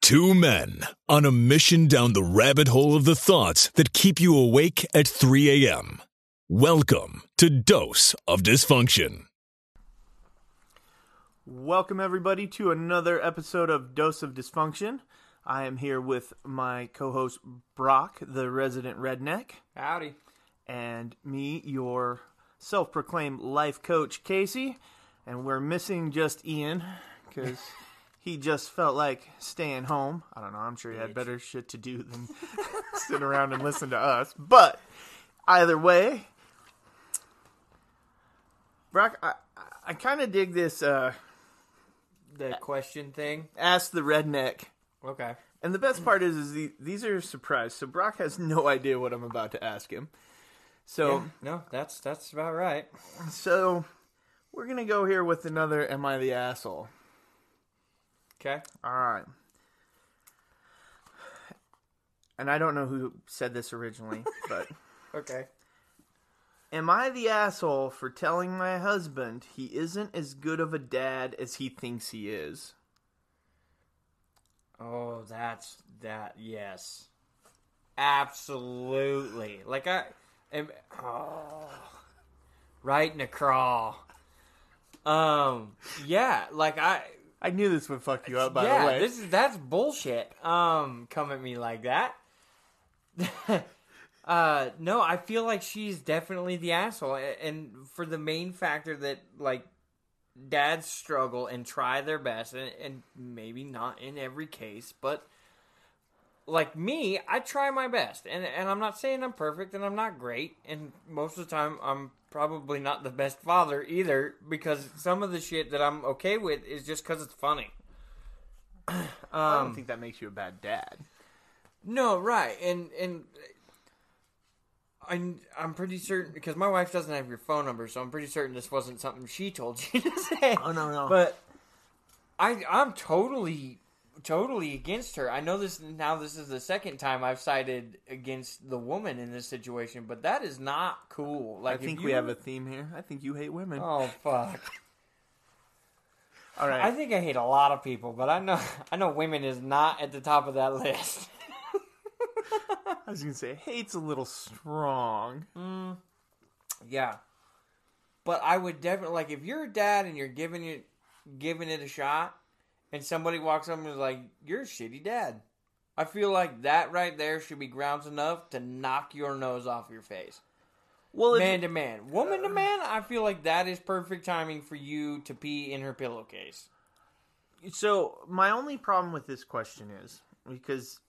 Two men on a mission down the rabbit hole of the thoughts that keep you awake at 3 a.m. Welcome to Dose of Dysfunction. Welcome, everybody, to another episode of Dose of Dysfunction. I am here with my co host, Brock, the resident redneck, Howdy. and me, your self proclaimed life coach, Casey. And we're missing just Ian because he just felt like staying home. I don't know, I'm sure he had better shit to do than sit around and listen to us. But either way, Brock, I, I kind of dig this uh, The question thing. Ask the Redneck Okay. And the best part is, is the, these are a surprise. So Brock has no idea what I'm about to ask him. So, no, that's that's about right. so we're gonna go here with another "Am I the asshole?" Okay. All right. And I don't know who said this originally, but Okay. am I the asshole for telling my husband he isn't as good of a dad as he thinks he is? Oh, that's that. Yes. Absolutely. Like I am. Oh. Right in the craw. Um. Yeah. Like I. I knew this would fuck you up. By yeah. the way, This is that's bullshit. Um. Come at me like that. uh. No. I feel like she's definitely the asshole, and for the main factor that like dads struggle and try their best and, and maybe not in every case but like me i try my best and and i'm not saying i'm perfect and i'm not great and most of the time i'm probably not the best father either because some of the shit that i'm okay with is just because it's funny I um, don't think that makes you a bad dad. no, right, and and I'm I'm pretty certain because my wife doesn't have your phone number, so I'm pretty certain this wasn't something she told you to say. Oh, no, no. But I I'm totally totally against her. I know this now. This is the second time I've sided against the woman in this situation, but that is not cool. Like I think if we have a theme here. I think you hate women. Oh fuck. All right. I think I hate a lot of people, but I know I know women is not at the top of that list. I was gonna say hate's a little strong. Mm, yeah. But I would definitely like if you're a dad and you're giving it giving it a shot and somebody walks up and is like, You're a shitty dad. I feel like that right there should be grounds enough to knock your nose off your face. Well, Man to man. Woman to man, I feel like that is perfect timing for you to pee in her pillowcase. so my only problem with this question is because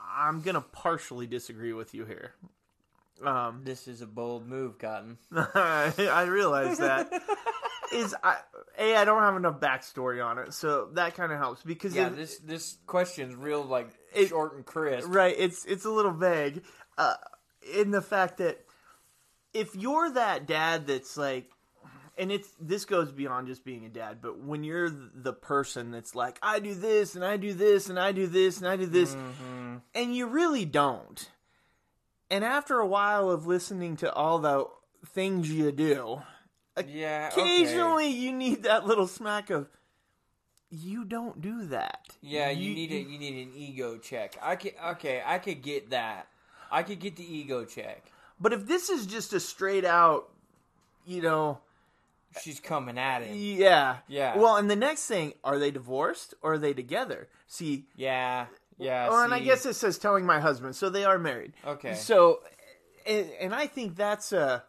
I'm gonna partially disagree with you here. Um, This is a bold move, Cotton. I realize that is I a I don't have enough backstory on it, so that kind of helps because Yeah, if- this this question's real like It- short and crisp. right it's it's a little vague uh, in the fact that if you're that dad that's like and it's this goes beyond just being a dad but when you're the person that's like i do this and i do this and i do this and i do this and you really don't and after a while of listening to all the things you do Yeah. okay. occasionally you need that little smack of you don't do that Yeah, you, need a you need an ego check. I could okay, I could get that. I could get the ego check. But if this is just a straight out, you know, She's coming at him. yeah, Yeah. Well, and the next thing, are they divorced or are they together? See, Yeah, yeah. well, and I guess it says telling my husband, so they are married. Okay. So, and, and I think that's a,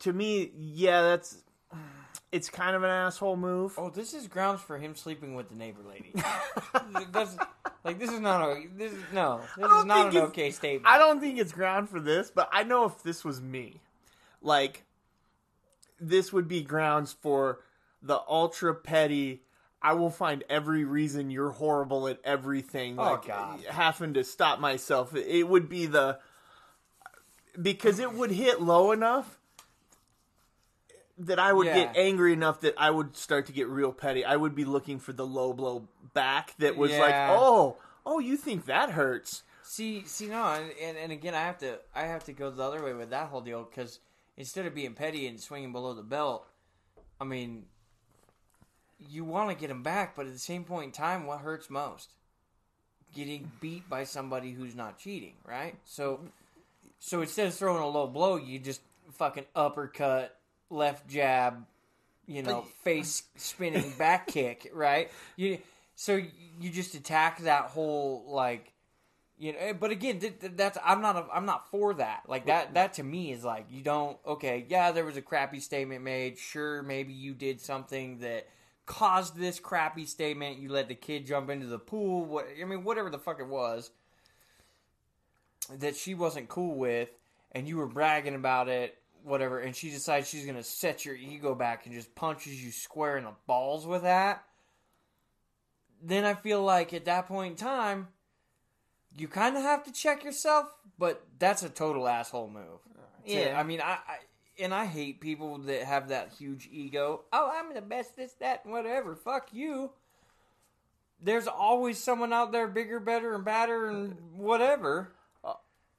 to me, yeah, that's, it's kind of an asshole move. Oh, this is grounds for him sleeping with the neighbor lady. That's- like this is not a this is no this is not an okay statement. I don't think it's ground for this, but I know if this was me, like this would be grounds for the ultra petty. I will find every reason you're horrible at everything. Oh, like God. having to stop myself. It would be the because it would hit low enough that I would get angry enough that I would start to get real petty. I would be looking for the low blow back that was like, "Oh, oh, you think that hurts?" See, see, no, and, and and again, I have to, I have to go the other way with that whole deal because instead of being petty and swinging below the belt, I mean, you want to get them back, but at the same point in time, what hurts most? Getting beat by somebody who's not cheating, right? So, mm-hmm. so instead of throwing a low blow, you just fucking uppercut, left jab, you know, face spinning back kick, right? You so you just attack that whole like you know but again th- th- that's i'm not a, i'm not for that. Like that that to me is like you don't okay yeah there was a crappy statement made. Sure maybe you did something that caused this crappy statement. You let the kid jump into the pool what i mean whatever the fuck it was that she wasn't cool with and you were bragging about it whatever and she decides she's gonna set your ego back and just punches you square in the balls with that then i feel like at that point in time you kind of have to check yourself, but that's a total asshole move. Yeah, I mean, I, I and I hate people that have that huge ego. Oh, I'm the best, this, that, and whatever. Fuck you. There's always someone out there bigger, better, and badder, and whatever.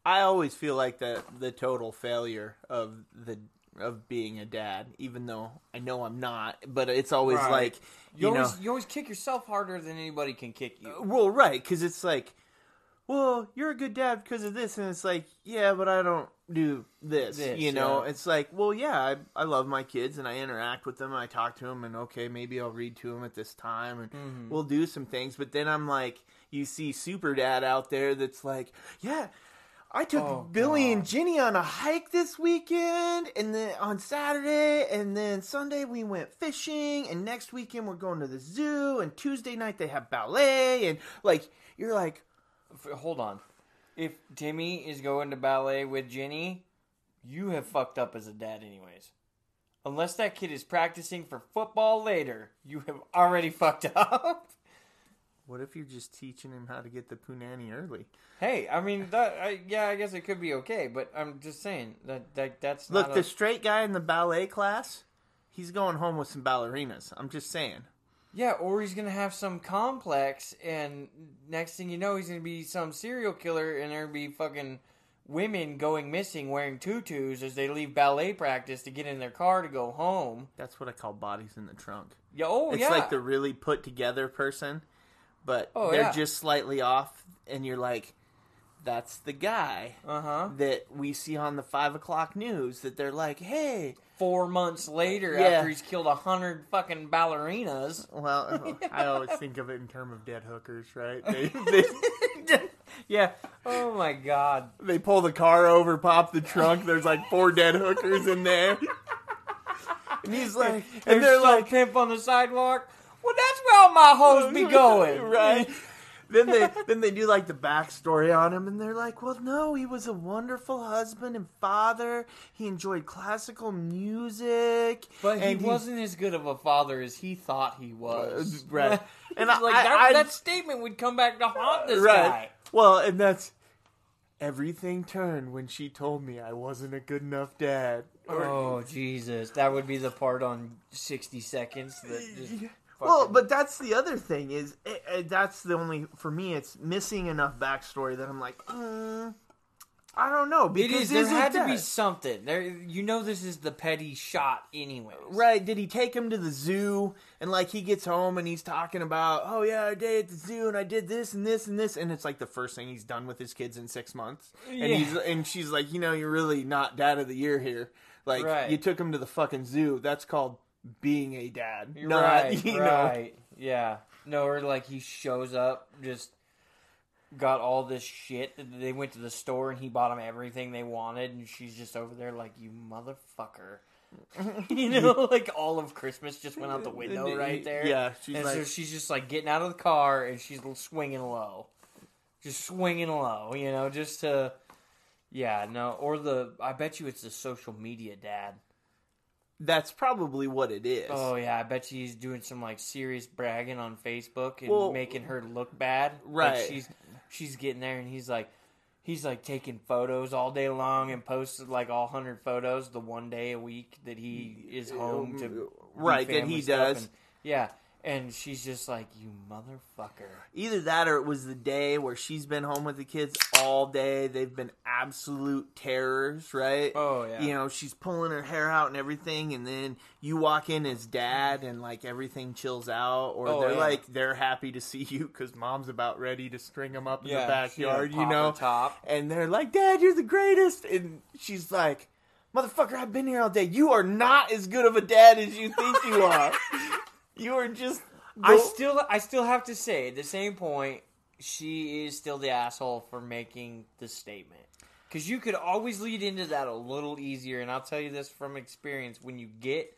I always feel like the the total failure of the of being a dad, even though I know I'm not. But it's always Right. like You, you, know, always you always kick yourself harder than anybody can kick you. well, right? Because it's like, well, you're a good dad because of this, and it's like, yeah, but I don't do this. This, you know, yeah. it's like, well, yeah, I I love my kids and I interact with them. And I talk to them, and okay, maybe I'll read to them at this time, and Mm-hmm. we'll do some things. But then I'm like, you see, super dad out there that's like, yeah. I took Oh, Billy and God. Ginny on a hike this weekend, and then on Saturday, and then Sunday we went fishing, and next weekend we're going to the zoo, and Tuesday night they have ballet, and like you're like, F- Hold on. If Timmy is going to ballet with Jenny, you have fucked up as a dad, anyways. Unless that kid is practicing for football later, you have already fucked up. What if you're just teaching him how to get the punani early? hey, I mean, that, I, yeah, I guess it could be okay, but I'm just saying that, that that's Look, not the straight guy in the ballet class, he's going home with some ballerinas. I'm just saying. yeah, or he's gonna have some complex, and next thing you know, he's gonna be some serial killer, and there'll be fucking women going missing wearing tutus as they leave ballet practice to get in their car to go home. That's what I call bodies in the trunk. Yeah, oh It's yeah, like the really put together person, but Oh, they're yeah. just slightly off, and you're like, that's the guy uh huh. that we see on the five o'clock news. That they're like, hey, four months later Yeah. after he's killed a hundred fucking ballerinas. well, I always think of it in terms of dead hookers, right? They, they, yeah. Oh my god. they pull the car over, pop the trunk. There's like four dead hookers in there, and he's like, and they're like, pimp on the sidewalk. Well, that's where all my hoes be going, right? then they then they do like the backstory on him, and they're like, "Well, no, he was a wonderful husband and father. He enjoyed classical music, But he wasn't as good of a father as he thought he was. Right. And I- like that, I- that statement would come back to haunt this right. guy. Well, and that's everything turned when she told me I wasn't a good enough dad. Or- Oh Jesus, that would be the part on sixty seconds that just Well, but that's the other thing is it, it, that's the only for me. It's missing enough backstory that I'm like, mm, I don't know. Because is. There had to be something. There, you know, this is the petty shot, anyway. Right? Did he take him to the zoo and like he gets home and he's talking about, oh yeah, I did at the zoo and I did this and this and this and it's like the first thing he's done with his kids in six months. And Yeah. he's and she's like, you know, you're really not dad of the year here. Like Right. you took him to the fucking zoo. That's called being a dad. Not right, you know. right, yeah. No, or like he shows up, just got all this shit. They went to the store and he bought them everything they wanted, and she's just over there like, "You motherfucker." you know, like all of Christmas just went out the window right there. Yeah, she's and so she's just like getting out of the car and she's swinging low, just swinging low. You know, just to, yeah, no, or the. I bet you it's the social media dad. That's probably what it is. Oh yeah, I bet she's doing some like serious bragging on Facebook and Well- making her look bad. Like, Right. she's she's getting there and he's like he's like taking photos all day long and posted like all hundred photos the one day a week that he is home to um, Right, that he does. and- yeah. And she's just like, "You motherfucker." Either that or it was the day where she's been home with the kids all day. They've been absolute terrors, right? Oh, yeah. You know, she's pulling her hair out and everything, and then you walk in as dad, and like everything chills out, or Oh, they're yeah. like they're happy to see you because mom's about ready to string them up in Yeah, the backyard, you know. top. And they're like, "Dad, you're the greatest," and she's like. Motherfucker, I've been here all day. You are not as good of a dad as you think you are. you are just. I still, I still have to say, at the same point, she is still the asshole for making the statement. Because you could always lead into that a little easier, and I'll tell you this from experience: when you get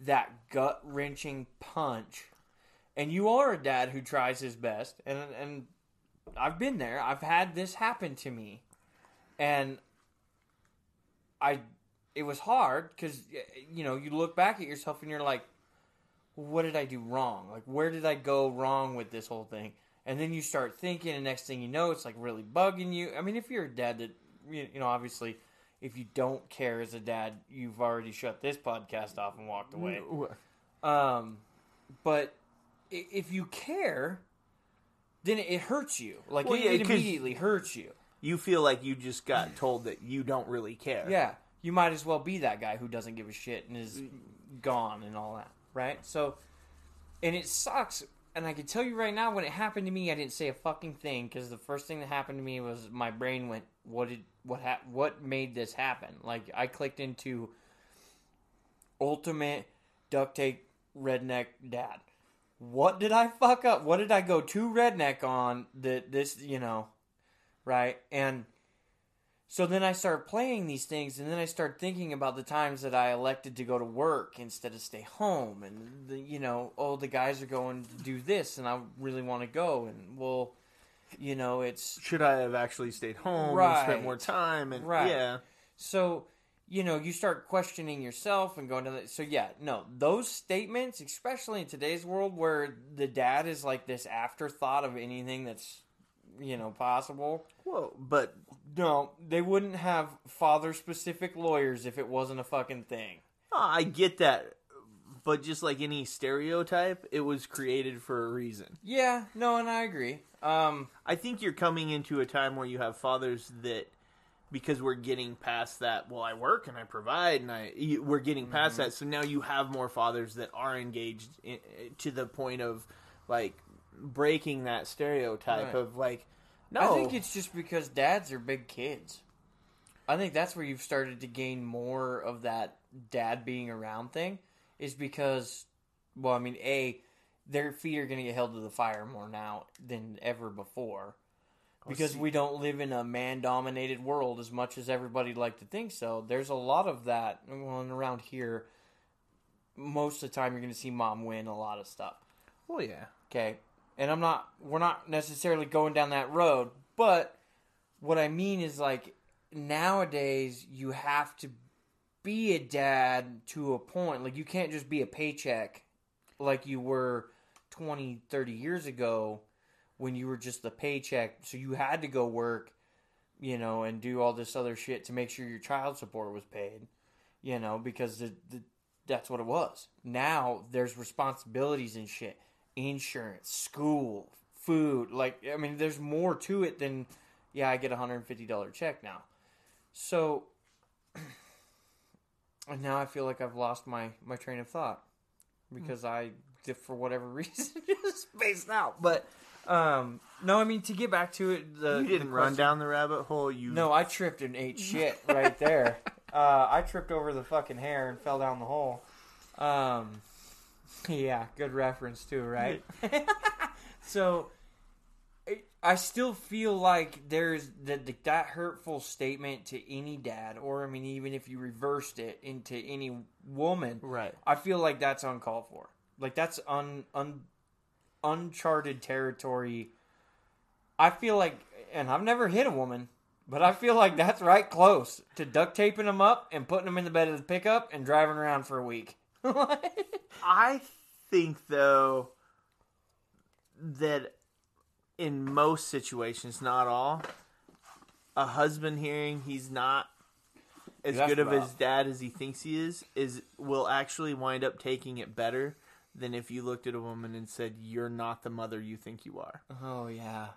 that gut wrenching punch, and you are a dad who tries his best, and and I've been there. I've had this happen to me, and I, it was hard because you know you look back at yourself and you're like, what did I do wrong? Like, where did I go wrong with this whole thing? And then you start thinking, and next thing you know, it's like really bugging you. I mean, if you're a dad that, you you know, obviously, if you don't care as a dad, you've already shut this podcast off and walked away. Um, but if you care, then it hurts you. Like, Well, it, yeah, it immediately hurts you. You feel like you just got told that you don't really care. Yeah, you might as well be that guy who doesn't give a shit and is gone and all that, right? So, and it sucks. And I can tell you right now, when it happened to me, I didn't say a fucking thing because the first thing that happened to me was my brain went, "What did what What made this happen?" Like I clicked into ultimate duct tape redneck dad. What did I fuck up? What did I go too redneck on that this, you know, right? And so then I start playing these things, and then I start thinking about the times that I elected to go to work instead of stay home, and the, you know, oh, the guys are going to do this, and I really want to go, and well, you know, it's Should I have actually stayed home and spent more time? And Right. yeah, so you know you start questioning yourself and going to the, so yeah no those statements especially in today's world where the dad is like this afterthought of anything that's you know possible Well, but no they wouldn't have father specific lawyers if it wasn't a fucking thing oh, I get that. But just like any stereotype, it was created for a reason. yeah no and i agree um I think you're coming into a time where you have fathers that, because we're getting past that. Well, I work and I provide, and I we're getting past Mm-hmm. that. So now you have more fathers that are engaged in, to the point of like breaking that stereotype Right. of like. No, I think it's just because dads are big kids. I think that's where you've started to gain more of that dad being around thing, is because, well, I mean, A, their feet are going to get held to the fire more now than ever before. Because we don't live in a man dominated world as much as everybody'd like to think so. There's a lot of that. Well, and around here, most of the time you're going to see mom win a lot of stuff. well, yeah. Okay. And I'm not we're not necessarily going down that road, but what I mean is like nowadays you have to be a dad to a point. Like you can't just be a paycheck like you were 20, 30 years ago when you were just the paycheck. So you had to go work, you know, and do all this other shit to make sure your child support was paid, you know, because the, the that's what it was. Now there's responsibilities and shit, insurance, school, food. Like I mean, there's more to it than yeah, I get a hundred and fifty dollar check now. So, and now I feel like I've lost my my train of thought because I, for whatever reason, just spaced out. But um, no, I mean to get back to it, the You didn't the run down the rabbit hole. You no, I tripped and ate shit right there. Uh, I tripped over the fucking hare and fell down the hole. Um, yeah, good reference too, right? so, I- still feel like there's that that hurtful statement to any dad, or I mean, even if you reversed it into any woman, right. I feel like that's uncalled for. Like that's un, un uncharted territory. I feel like, and I've never hit a woman, but I feel like that's right close to duct taping them up and putting them in the bed of the pickup and driving around for a week. I think though that in most situations, not all, a husband hearing he's not as That's good of his dad as he thinks he is is will actually wind up taking it better than if you looked at a woman and said, "You're not the mother you think you are." Oh yeah,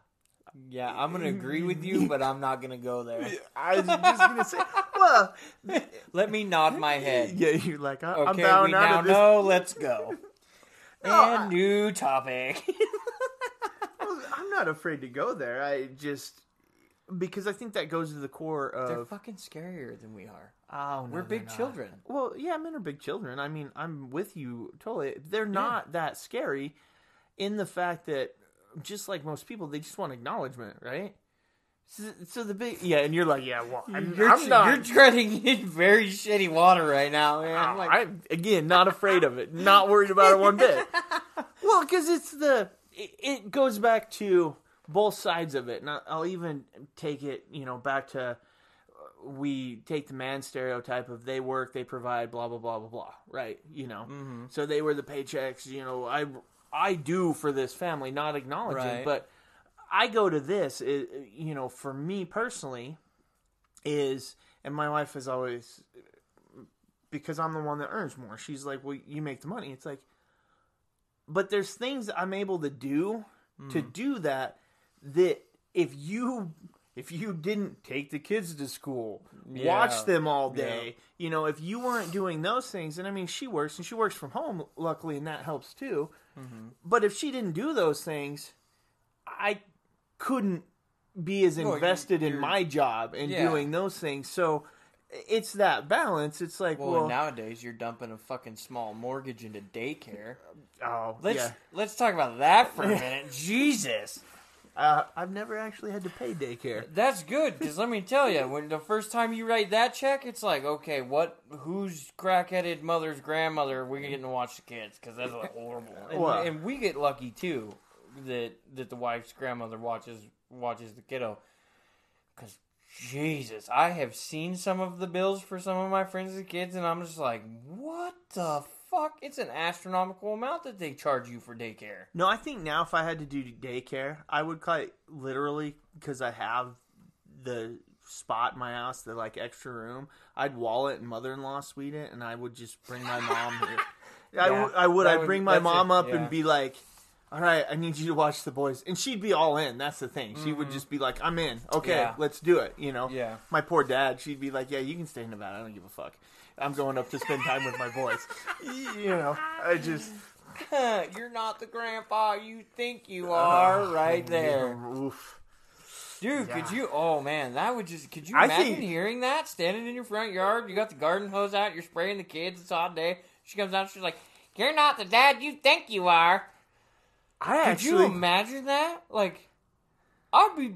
yeah. I'm gonna agree with you, but I'm not gonna go there. I was just gonna say, well, Let me nod my head. yeah, you're like, I, I'm Okay, bowing we out now of this. know. Let's go. No, I- new topic. I'm not afraid to go there. I just because I think that goes to the core of They're fucking scarier than we are. oh, no, We're big not. children. Well, yeah, men are big children. I mean, I'm with you totally. They're not that scary in the fact that just like most people, they just want acknowledgement, right? So, so the big yeah, and you're like, yeah, well, I'm, You're, I'm not. you're treading in very shitty water right now, man. I'm Like, I'm again not afraid of it, not worried about it one bit. well, because it's the it, it goes back to both sides of it, and I'll even take it, you know, back to uh, we take the man stereotype of they work, they provide, blah blah blah blah blah, right? You know, so they were the paychecks. You know, I I do for this family, not acknowledging, Right. but I go to this, i you know, for me personally, is and my wife is always because I'm the one that earns more. She's like, "Well, you make the money." It's like, but there's things I'm able to do to Mm. do that that if you if you didn't take the kids to school, Yeah. watch them all day, you know, if you weren't doing those things, and I mean, she works and she works from home, luckily, and that helps too. Mm-hmm. But if she didn't do those things, I couldn't be as Well, invested in my job and Yeah. doing those things. So it's that balance. It's like, well, well, nowadays you're dumping a fucking small mortgage into daycare. oh, Let's yeah. let's talk about that for a minute. Jesus, Uh, I've never actually had to pay daycare. that's good because let me tell you, when the first time you write that check, it's like, okay, what? Whose crackheaded mother's grandmother are we getting to watch the kids? Because that's like horrible. And, and we get lucky too that that the wife's grandmother watches watches the kiddo. Because Jesus, I have seen some of the bills for some of my friends' kids, and I'm just like, what the fuck? It's an astronomical amount that they charge you for daycare. No, I think now if I had to do daycare, I would quite literally because I have the spot in my house, the like extra room. I'd wall it and mother-in-law suite it, and I would just bring my mom here. I, Yeah, w- I would. I'd would- bring my mom it, up yeah. and be like, "All right, I need you to watch the boys," and she'd be all in. That's the thing. She would just be like, "I'm in. Okay, Mm-hmm. Yeah. let's do it." You know. Yeah. My poor dad. She'd be like, "Yeah, you can stay in Nevada. I don't give a fuck. I'm going up to spend time with my boys." you know. I just. You're not the grandpa you think you are, right there. Oof. Dude, could you? Oh man, that would just. Could you I imagine think- hearing that standing in your front yard? You got the garden hose out. You're spraying the kids. It's a hot day. She comes out. She's like, "You're not the dad you think you are." I Could actually. you imagine that? Like, I'd be,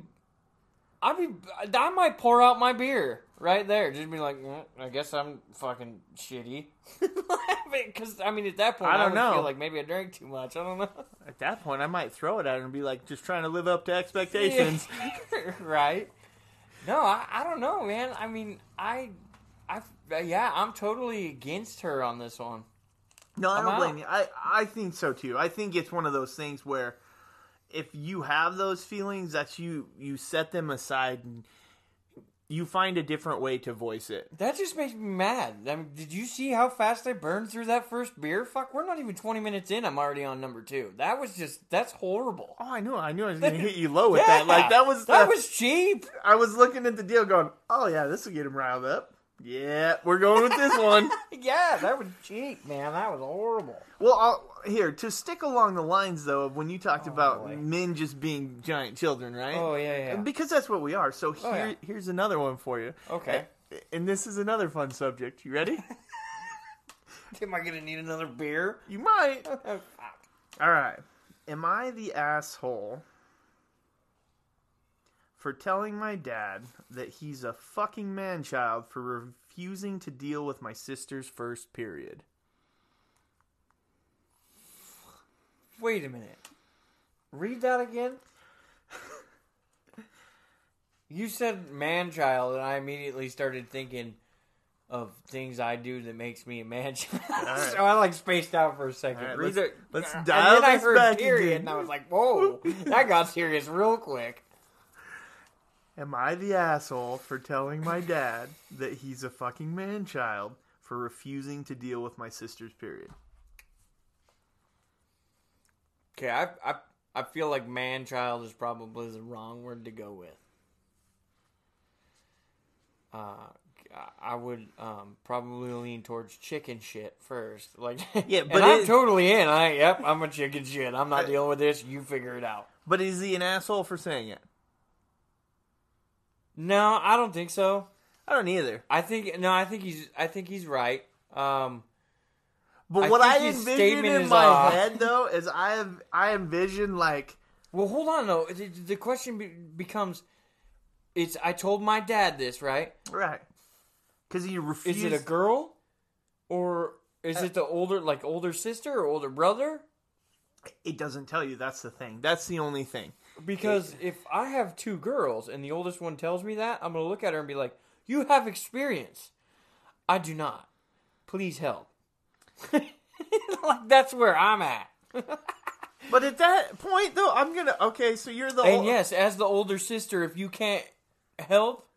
I'd be, I might pour out my beer right there. Just be like, "Mm, I guess I'm fucking shitty. Because I mean, at that point, I I, don't would know. feel like maybe I drank too much. I don't know. At that point, I might throw it at her and be like, just trying to live up to expectations. right? No, I, I don't know, man. I mean, I, I, yeah, I'm totally against her on this one. No, I I'm don't blame you. I, I think so too. I think it's one of those things where if you have those feelings, that you you set them aside and you find a different way to voice it. That just makes me mad. I mean, did you see how fast I burned through that first beer? Fuck, we're not even 20 minutes in. I'm already on number two. That was just, that's horrible. Oh, I knew. I knew I was going to hit you low with Yeah, that. Like that was that the- was cheap. I was looking at the deal, going, "Oh yeah, this will get him riled up." Yeah, we're going with this one. Yeah, that was cheap, man. That was horrible. Well, I'll, here to stick along the lines though of when you talked oh, about boy. men just being giant children, right? Oh, yeah, yeah. Because that's what we are. So oh, here, Oh, yeah. here's another one for you. Okay. And, and this is another fun subject. You ready? Am I gonna need another beer? you might. Oh. All right. Am I the asshole for telling my dad that he's a fucking man child for refusing to deal with my sister's first period? Wait a minute. Read that again. you said man child, and I immediately started thinking of things I do that makes me a man child. right. so I like spaced out for a second. Right, Read let's- it. let's and dial then I heard back period, again. and I was like, "Whoa, that got serious real quick." Am I the asshole for telling my dad that he's a fucking man child for refusing to deal with my sister's period? Okay, I I I feel like man child is probably the wrong word to go with. Uh, I would um, probably lean towards chicken shit first. Like, Yeah, and but I'm it- totally in. I yep, I'm a chicken shit. I'm not dealing with this. You figure it out. But is he an asshole for saying it? No, I don't think so. I don't either. I think no, I think he's I think he's right. Um, But I what I envision in my off. head though is I have I envision like well, hold on though. The, the question be- becomes, it's I told my dad this right. right because he refused. Is it a girl, or is it the older like older sister or older brother? It doesn't tell you. That's the thing. That's the only thing. Because if I have two girls and the oldest one tells me that, I'm gonna look at her and be like, "You have experience. I do not. Please help." like that's where I'm at. But at that point though, I'm gonna okay. So you're the And ol- yes, as the older sister, if you can't help,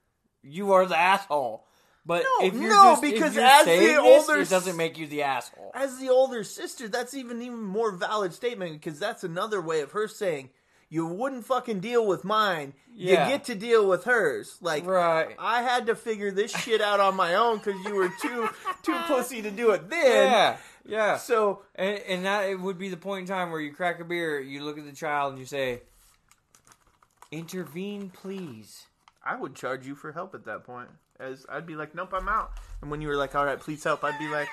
you are the asshole. But No, if you're no, just, if because you're as the saying this, older it doesn't make you the asshole. as the older sister, that's even even more valid statement because that's another way of her saying you wouldn't fucking deal with mine. Yeah. You get to deal with hers. Like Right. I had to figure this shit out on my own because you were too too pussy to do it then. Yeah, yeah. So And, and that it would be the point in time where you crack a beer, you look at the child, and you say, "Intervene, please." I would charge you for help at that point. As I'd be like, nope, I'm out. And when you were like, all right, please help, I'd be like,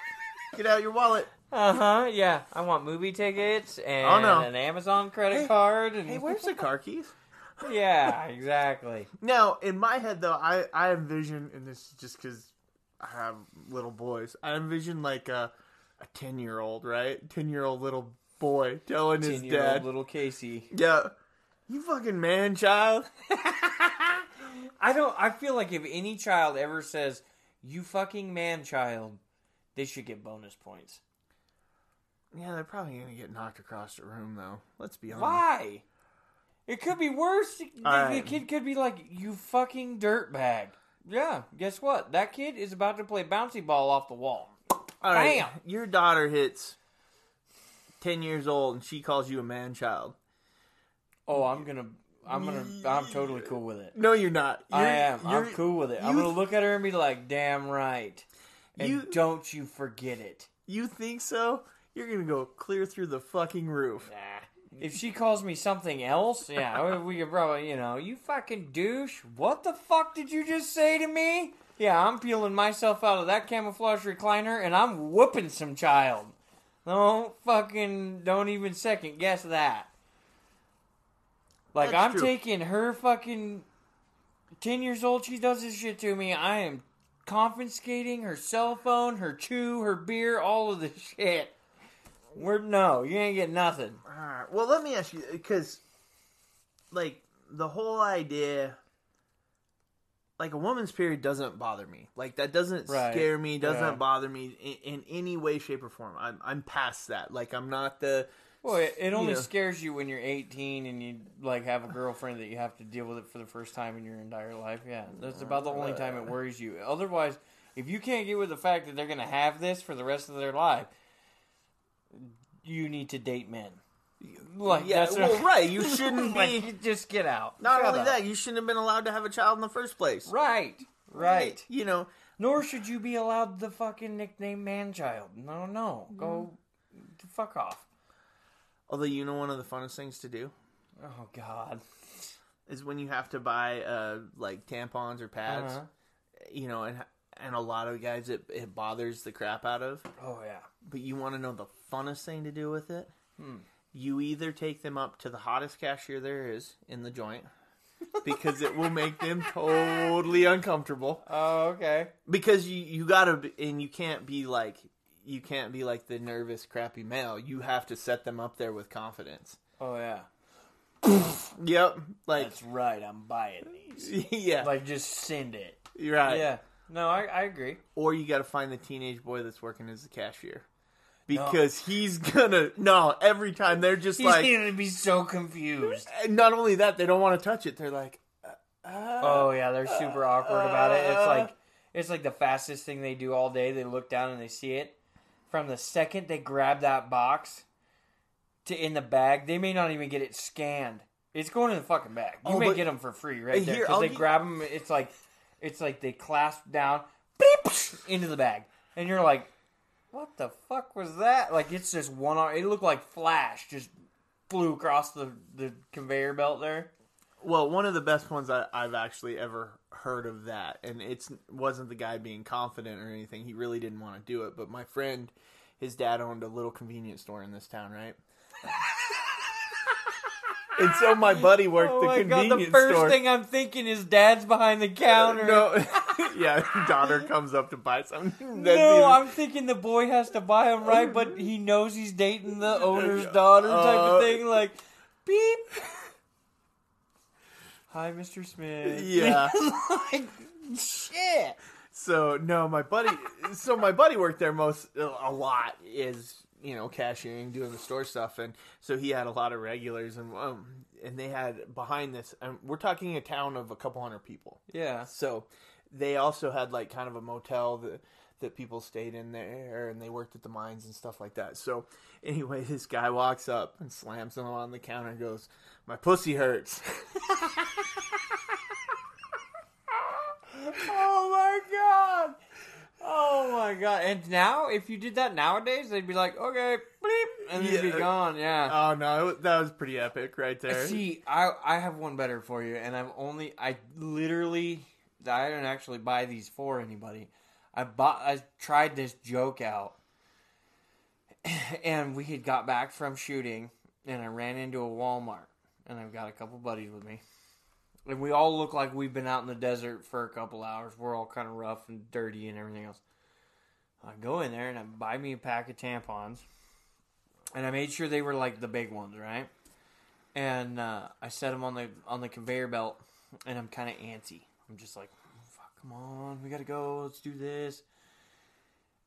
get out your wallet. Uh huh. Yeah, I want movie tickets and Oh, no. an Amazon credit Hey, card. And Hey, where's the car keys? yeah, exactly. Now, in my head, though, I, I envision, and this is just because I have little boys, I envision like a, a 10 year old, right? 10 year old little boy telling his Ten-year-old dad, little Casey. yeah, you fucking man child. I don't. I feel like if any child ever says "you fucking man child," they should get bonus points. Yeah, they're probably going to get knocked across the room, though. Let's be honest. Why? It could be worse. The, the kid could be like, "You fucking dirtbag." Yeah. Guess what? That kid is about to play bouncy ball off the wall. All right, Bam! your daughter hits 10 years old and she calls you a man child. Oh, I'm gonna. I'm gonna. I'm totally cool with it. No, you're not. I You're- am. I'm cool with it. I'm gonna look at her and be like, "Damn right." And You- don't you forget it. You think so? You're gonna go clear through the fucking roof. Nah. If she calls me something else, yeah, we- could probably, you know, you fucking douche. What the fuck did you just say to me? Yeah, I'm peeling myself out of that camouflage recliner and I'm whooping some child. Don't fucking, don't even second guess that. Like, That's I'm true. taking her fucking 10 years old, she does this shit to me. I am confiscating her cell phone, her chew, her beer, all of this shit. We're, no, you ain't getting nothing. Alright, Well, let me ask you because, like, the whole idea, like, a woman's period doesn't bother me. Like, that doesn't Right, scare me. Doesn't yeah. bother me in, in any way, shape, or form. I'm I'm past that. Like, I'm not the. Well, it, it only know. scares you when you're 18 and you like have a girlfriend that you have to deal with it for the first time in your entire life. Yeah, that's about the only uh, time it worries you. Otherwise, if you can't get with the fact that they're going to have this for the rest of their life, you need to date men. Like Yeah, that's well, right. You shouldn't be. you just get out. Not Shut only up. that, you shouldn't have been allowed to have a child in the first place. right, right. You know. Nor should you be allowed the fucking nickname man child. No, no, go fuck off. Although you know one of the funnest things to do Oh God. is when you have to buy uh like tampons or pads. Uh-huh. You know, and and a lot of guys it it bothers the crap out of. Oh yeah. But you want to know the funnest thing to do with it? Hmm. You either take them up to the hottest cashier there is in the joint because it will make them totally uncomfortable. Oh okay. Because you you gotta be, and you can't be like you can't be like the nervous crappy male. You have to set them up there with confidence. Oh yeah. Yep, like That's right. I'm buying these. yeah, Like just send it. you're right. Yeah. No, I, I agree. Or you got to find the teenage boy that's working as the cashier. Because he's gonna no every time they're just He's like gonna be so confused. And not only that, they don't want to touch it. They're like, uh, Oh yeah, they're super awkward about it. It's like it's like the fastest thing they do all day. They look down and they see it. From the second they grab that box to in the bag, they may not even get it scanned. It's going in the fucking bag. You Oh, may get them for free right there because they gi- grab them. It's like it's like they clasp down, beep, into the bag, and you're like, "What the fuck was that?" Like it's just one arm. It looked like flash just flew across the the conveyor belt there. Well, one of the best ones I, I've actually ever heard of that, and it's wasn't the guy being confident or anything. He really didn't want to do it. But my friend, his dad owned a little convenience store in this town, right? and so my buddy worked Oh the my god! convenience The first store. thing I'm thinking is dad's behind the counter. no, yeah, daughter comes up to buy something. That's No, even- I'm thinking the boy has to buy him right, but he knows he's dating the owner's daughter type Uh, of thing. Like, beep. Hi, Mr. Smith. Yeah. like, shit. So no, my buddy. So my buddy worked there most a lot is you know cashiering, doing the store stuff, and so he had a lot of regulars, and um, and they had behind this. And we're talking a town of a couple hundred people. Yeah. So they also had like kind of a motel that that people stayed in there, and they worked at the mines and stuff like that. So anyway, this guy walks up and slams him on the counter and goes, "My pussy hurts." Oh my god. Oh my god. And now, if you did that nowadays, they'd be like, okay, bleep, and they'd be gone. Yeah. oh no, that was pretty epic right there. See, I I have one better for you, and I've only I literally I didn't actually buy these for anybody. I bought I tried this joke out, and we had got back from shooting, and I ran into a Walmart, and I've got a couple buddies with me, and we all look like we've been out in the desert for a couple hours. We're all kind of rough and dirty and everything else. I go in there and I buy me a pack of tampons, and I made sure they were like the big ones, right? and uh, I set them on the on the conveyor belt, and I'm kind of antsy. I'm just like, "Fuck, come on, we gotta go. Let's do this."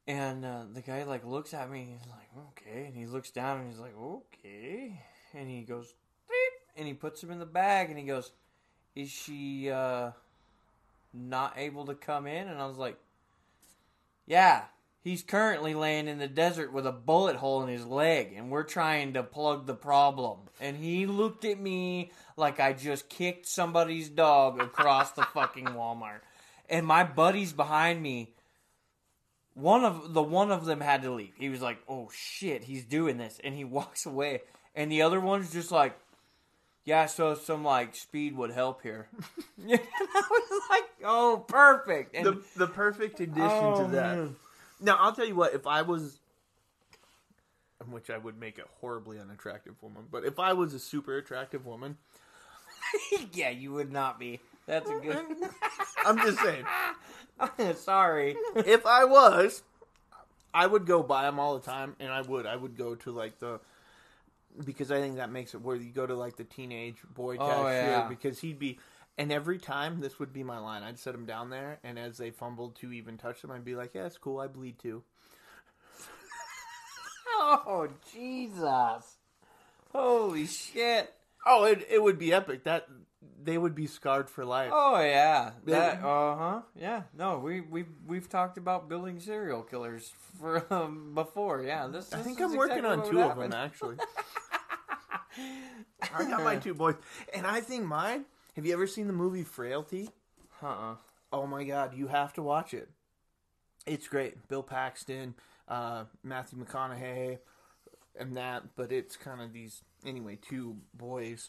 And uh, the guy like looks at me. He's like, "Okay," and he looks down and he's like, "Okay," and he goes, "Beep," and he puts him in the bag, and he goes, "Is she uh, not able to come in?" And I was like, "Yeah." He's currently laying in the desert with a bullet hole in his leg, and we're trying to plug the problem. And he looked at me like I just kicked somebody's dog across the fucking Walmart. And my buddies behind me, one of the one of them had to leave. He was like, "Oh shit, he's doing this," and he walks away. And the other one's just like, "Yeah, so some like speed would help here." and I was like, "Oh, perfect." And the the perfect addition Oh, to that. man. Now I'll tell you what, if I was, which I would make a horribly unattractive woman, but if I was a super attractive woman, yeah, you would not be. That's a good. I'm just saying, Sorry. if I was, I would go buy them all the time, and I would, I would go to like the. Because I think that makes it where you go to like the teenage boy Oh, cashier yeah. because he'd be, and every time this would be my line. I'd set him down there, and as they fumbled to even touch them, I'd be like, "Yeah, it's cool. I bleed too." Oh Jesus! Holy shit! Oh, it it would be epic. That they would be scarred for life. Oh yeah, that uh huh. Yeah, no, we we we've talked about building serial killers for um, before. Yeah, this. I this think I'm working exactly on two of them actually. I got my two boys, and I think mine. Have you ever seen the movie Frailty? Uh-uh. Oh my god, you have to watch it. It's great. Bill Paxton, uh, Matthew McConaughey, and that. But it's kind of these anyway. Two boys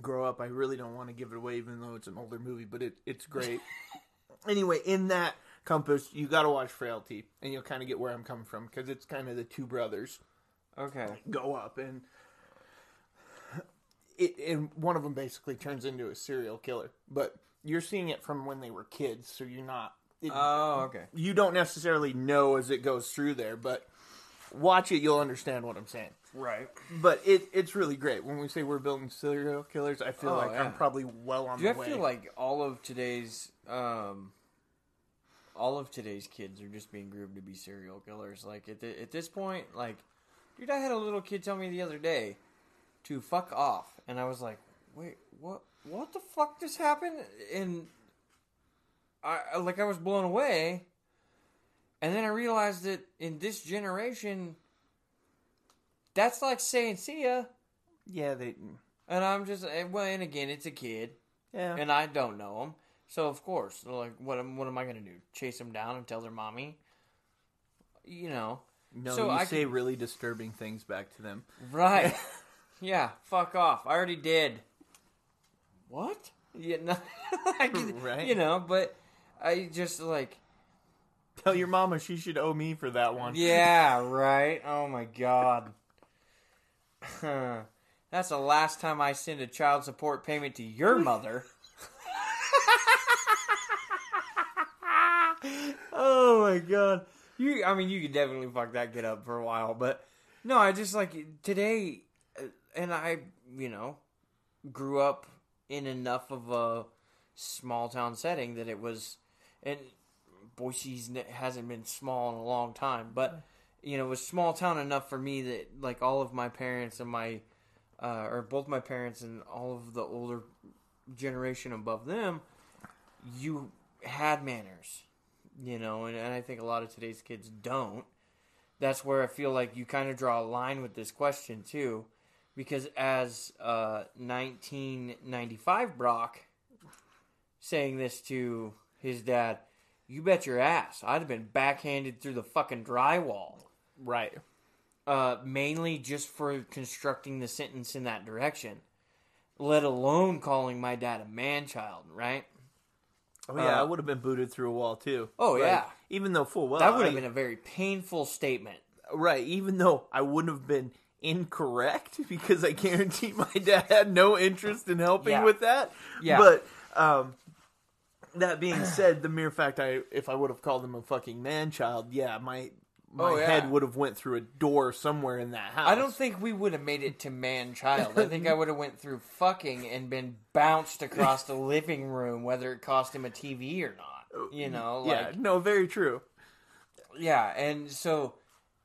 grow up. I really don't want to give it away, even though it's an older movie. But it it's great. anyway, in that compass, you got to watch Frailty, and you'll kind of get where I'm coming from because it's kind of the two brothers Okay. go up and. It, and one of them basically turns into a serial killer, but you're seeing it from when they were kids, so you're not. It, Oh, okay. you don't necessarily know as it goes through there, but watch it, you'll understand what I'm saying. Right. But it it's really great. When we say we're building serial killers, I feel Oh, like yeah. I'm probably well on Do you the way. feel like all of today's um, all of today's kids are just being groomed to be serial killers? Like at the, at this point, like, dude, I had a little kid tell me the other day to fuck off, and I was like, wait, what? What the fuck just happened? And I I- like I was blown away, and then I realized that in this generation. that's like saying see ya. Yeah, they. And I'm just eh, well, and again, it's a kid, Yeah. and I don't know him, so of course, like, what am what am I gonna do? Chase him down and tell their mommy? You know, no, so you I say can- really disturbing things back to them. right? yeah, fuck off. I already did. What? Yeah, no, I Right. You know, but I just like, Tell your mama she should owe me for that one. yeah, right. Oh my god. That's the last time I send a child support payment to your mother. oh my god. You I mean you could definitely fuck that kid up for a while, but no, I just like today uh, and I, you know, grew up in enough of a small town setting that it was and Boise's hasn't been small in a long time, but you know, it was small town enough for me that like all of my parents and my uh, or both my parents and all of the older generation above them, you had manners, you know, and, and I think a lot of today's kids don't. That's where I feel like you kind of draw a line with this question too, because as uh, 1995 Brock saying this to his dad, you bet your ass I'd have been backhanded through the fucking drywall Right. uh, mainly just for constructing the sentence in that direction, let alone calling my dad a man child, right? Oh yeah, Uh, I would have been booted through a wall too. Oh, Like, yeah. Even though full well That would have been a very painful statement. right. Even though I wouldn't have been incorrect because I guarantee my dad had no interest in helping Yeah. with that. Yeah. But um, that being said, the mere fact I if I would have called him a fucking man child, yeah, my oh, my Oh, yeah. head would have went through a door somewhere in that house. I don't think we would have made it to man child. I think I would have went through fucking and been bounced across the living room, whether it cost him a TV or not. Oh, you know, Yeah, no, very true. Yeah, and so,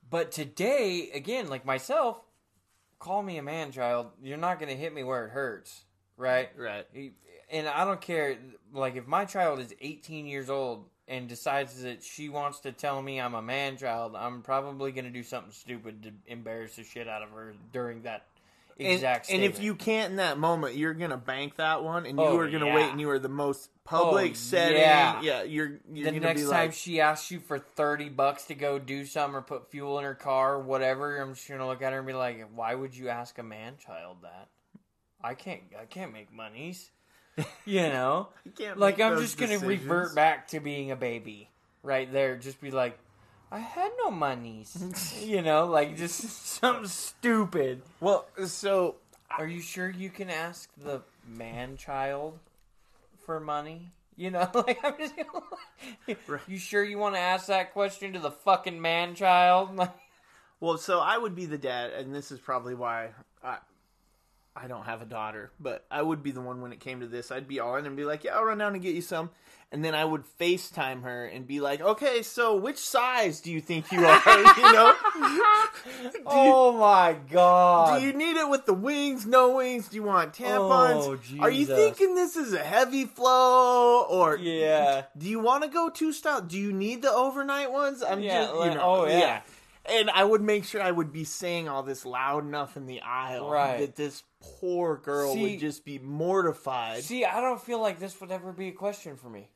but today, again, like myself, call me a man child. You're not going to hit me where it hurts, right? Right. And I don't care, like, if my child is 18 years old and decides that she wants to tell me I'm a man child, I'm probably going to do something stupid to embarrass the shit out of her during that exact and if you can't in that moment, you're gonna bank that one, and you Oh, are gonna yeah. wait, and you are the most public Oh, setting. yeah. Yeah, you're you're the next time like, she asks you for 30 bucks to go do something or put fuel in her car or whatever i'm just gonna look at her and be like why would you ask a man child that i can't i can't make monies you know? You like i'm just gonna revert back to being a baby right there. Just be like i had no monies. You know? Like just something stupid. Well, so are you sure you can ask the man child for money? You know, like I'm just gonna, you sure you want to ask that question to the fucking man child? Like, well, so I would be the dad, and this is probably why I I don't have a daughter, but I would be the one when it came to this. I'd be on and be like, "Yeah, I'll run down and get you some," and then I would FaceTime her and be like, "Okay, so which size do you think you are? you know." oh my god! Do you need it with the wings, no wings? Do you want tampons? Oh, Are you thinking this is a heavy flow or yeah, do you want to go two style? Do you need the overnight ones? I'm Yeah, just, you like- know, oh, yeah. And I would make sure I would be saying all this loud enough in the aisle Right. that this poor girl See- would just be mortified. See, I don't feel like this would ever be a question for me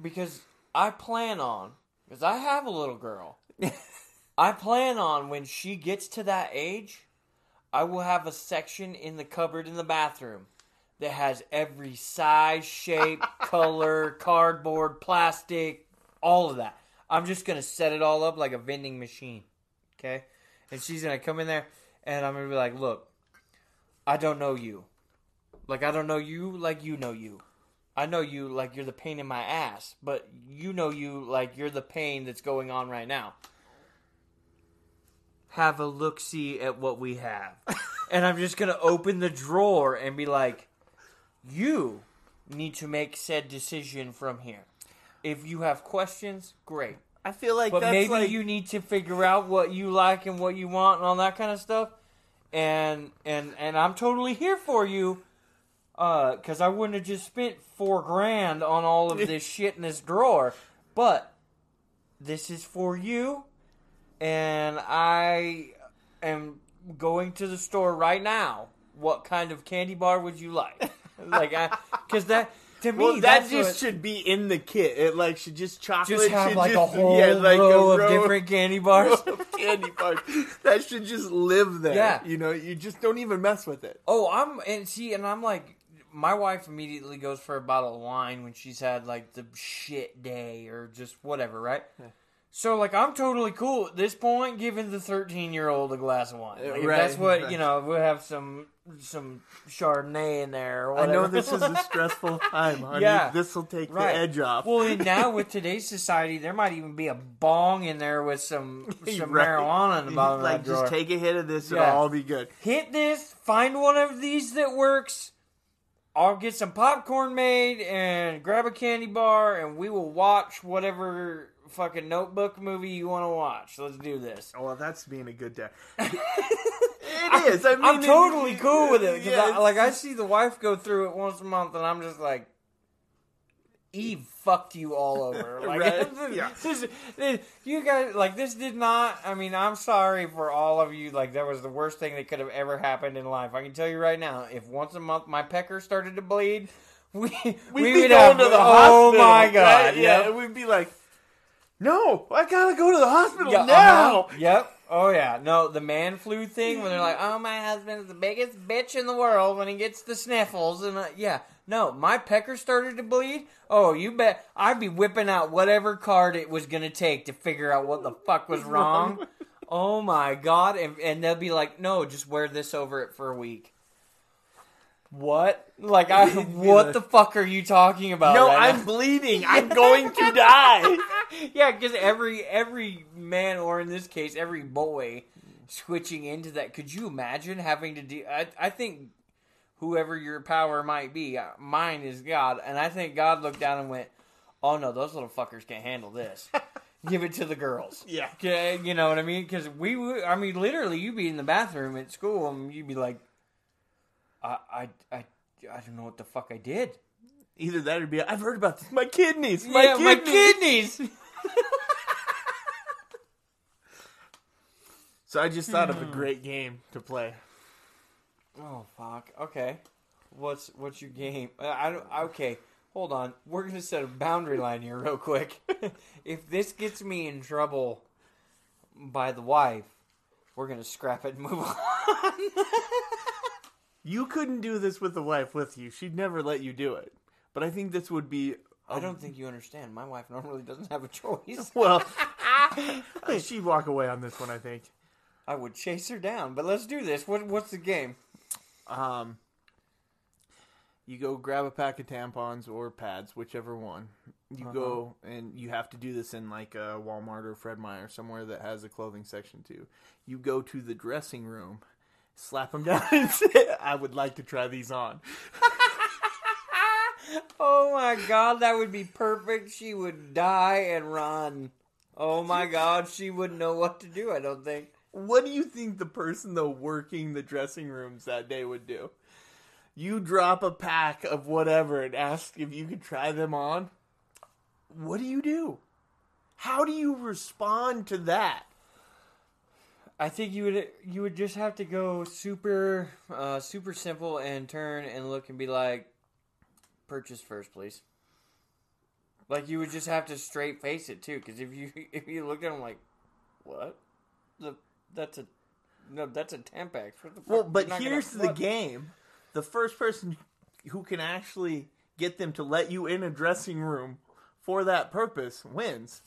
because I plan on because I have a little girl. I plan on when she gets to that age, I will have a section in the cupboard in the bathroom that has every size, shape, color, cardboard, plastic, all of that. I'm just gonna set it all up like a vending machine, okay? And she's gonna come in there, and I'm gonna be like, "Look, I don't know you. Like I don't know you like you know you. I know you like you're the pain in my ass, but you know you like you're the pain that's going on right now. Have a look see at what we have. and I'm just gonna open the drawer and be like, You need to make said decision from here. If you have questions, great. I feel like But that's maybe like, you need to figure out what you like and what you want and all that kind of stuff. And and and I'm totally here for you. Uh, cause I wouldn't have just spent four grand on all of this shit in this drawer. But this is for you, and I am going to the store right now, what kind of candy bar would you like? like, because that to me, Well, that just what- should be in the kit. It like should just chocolate. just have like a whole yeah, like row a of different candy bars. candy bars. That should just live there. Yeah. you know, you just don't even mess with it. Oh, I'm and see, and I'm like, my wife immediately goes for a bottle of wine when she's had like the shit day or just whatever, right? So like, I'm totally cool at this point giving the 13 year old a glass of wine. Like, if Right, that's what right. you know. We'll have some some Chardonnay in there. Or I know this is a stressful time, honey. Yeah. This will take Right. the edge off. well, and now with today's society, there might even be a bong in there with some some marijuana in the bottom like of that drawer. just take a hit of this, Yeah. it'll all be good. hit this, find one of these that works. I'll get some popcorn made and grab a candy bar, and we will watch whatever fucking notebook movie you want to watch. Let's do this. Oh, well, that's being a good dad. it is. I mean, I'm it- totally cool with it. yeah, I, like I see the wife go through it once a month, and I'm just like, Eve fucked you all over. Like, Right, yeah. this, this- you guys, like, this did not. I mean, I'm sorry for all of you. Like, that was the worst thing that could have ever happened in life. I can tell you right now. If once a month my pecker started to bleed, we We'd we be going have, to the oh hospital. Oh my god! right? Yeah, yep. we'd be like, no, I gotta go to the hospital Yeah, now. uh-huh. Yep. Oh yeah. No, the man flu thing when they're like, "Oh, my husband's the biggest bitch in the world when he gets the sniffles," and uh, yeah, no, my pecker started to bleed. Oh, you bet I'd be whipping out whatever card it was gonna take to figure out what the fuck was wrong. oh my god! And, and they'll be like, "No, just wear this over it for a week." What? Like, I what the fuck are you talking about? No, right I'm now? bleeding. I'm going to die. yeah, because every every man, or in this case, every boy, switching into that. Could you imagine having to do? I, I think whoever your power might be, uh, mine is God, and I think God looked down and went, "Oh no, those little fuckers can't handle this. Give it to the girls." Yeah. Okay, you know what I mean? Because we, would- I mean, literally, you'd be in the bathroom at school, and you'd be like, "I, I, I, I don't know what the fuck I did." Either that or be, I've heard about this. My kidneys. My yeah, kidneys. my kidneys. So I just thought of a great game to play. Oh fuck. Okay. What's what's your game? Uh, I don't. Okay. Hold on. We're gonna set a boundary line here real quick. if this gets me in trouble by the wife, we're gonna scrap it and move on. You couldn't do this with the wife with you. She'd never let you do it. But I think this would be. I don't think you understand. My wife normally doesn't have a choice. Well, she'd walk away on this one, I think. I would chase her down, but let's do this. What what's the game? Um, you go grab a pack of tampons or pads, whichever one. You go and you have to do this in like a Walmart or Fred Meyer, somewhere that has a clothing section too. You go to the dressing room, slap them down, and say, "I would like to try these on." Oh my god, that would be perfect. She would die and run. Oh my god, she wouldn't know what to do. I don't think. What do you think the person though working the dressing rooms that day would do? You drop a pack of whatever and ask if you could try them on. What do you do? How do you respond to that? I think you would you would just have to go super uh, super simple and turn and look and be like, purchase first, please. Like you would just have to straight face it too, because if you if you look at them like, what, the that's a no that's a Tampax. What the fuck? Well, but not gonna- here's the what? game. The first person who can actually get them to let you in a dressing room for that purpose wins.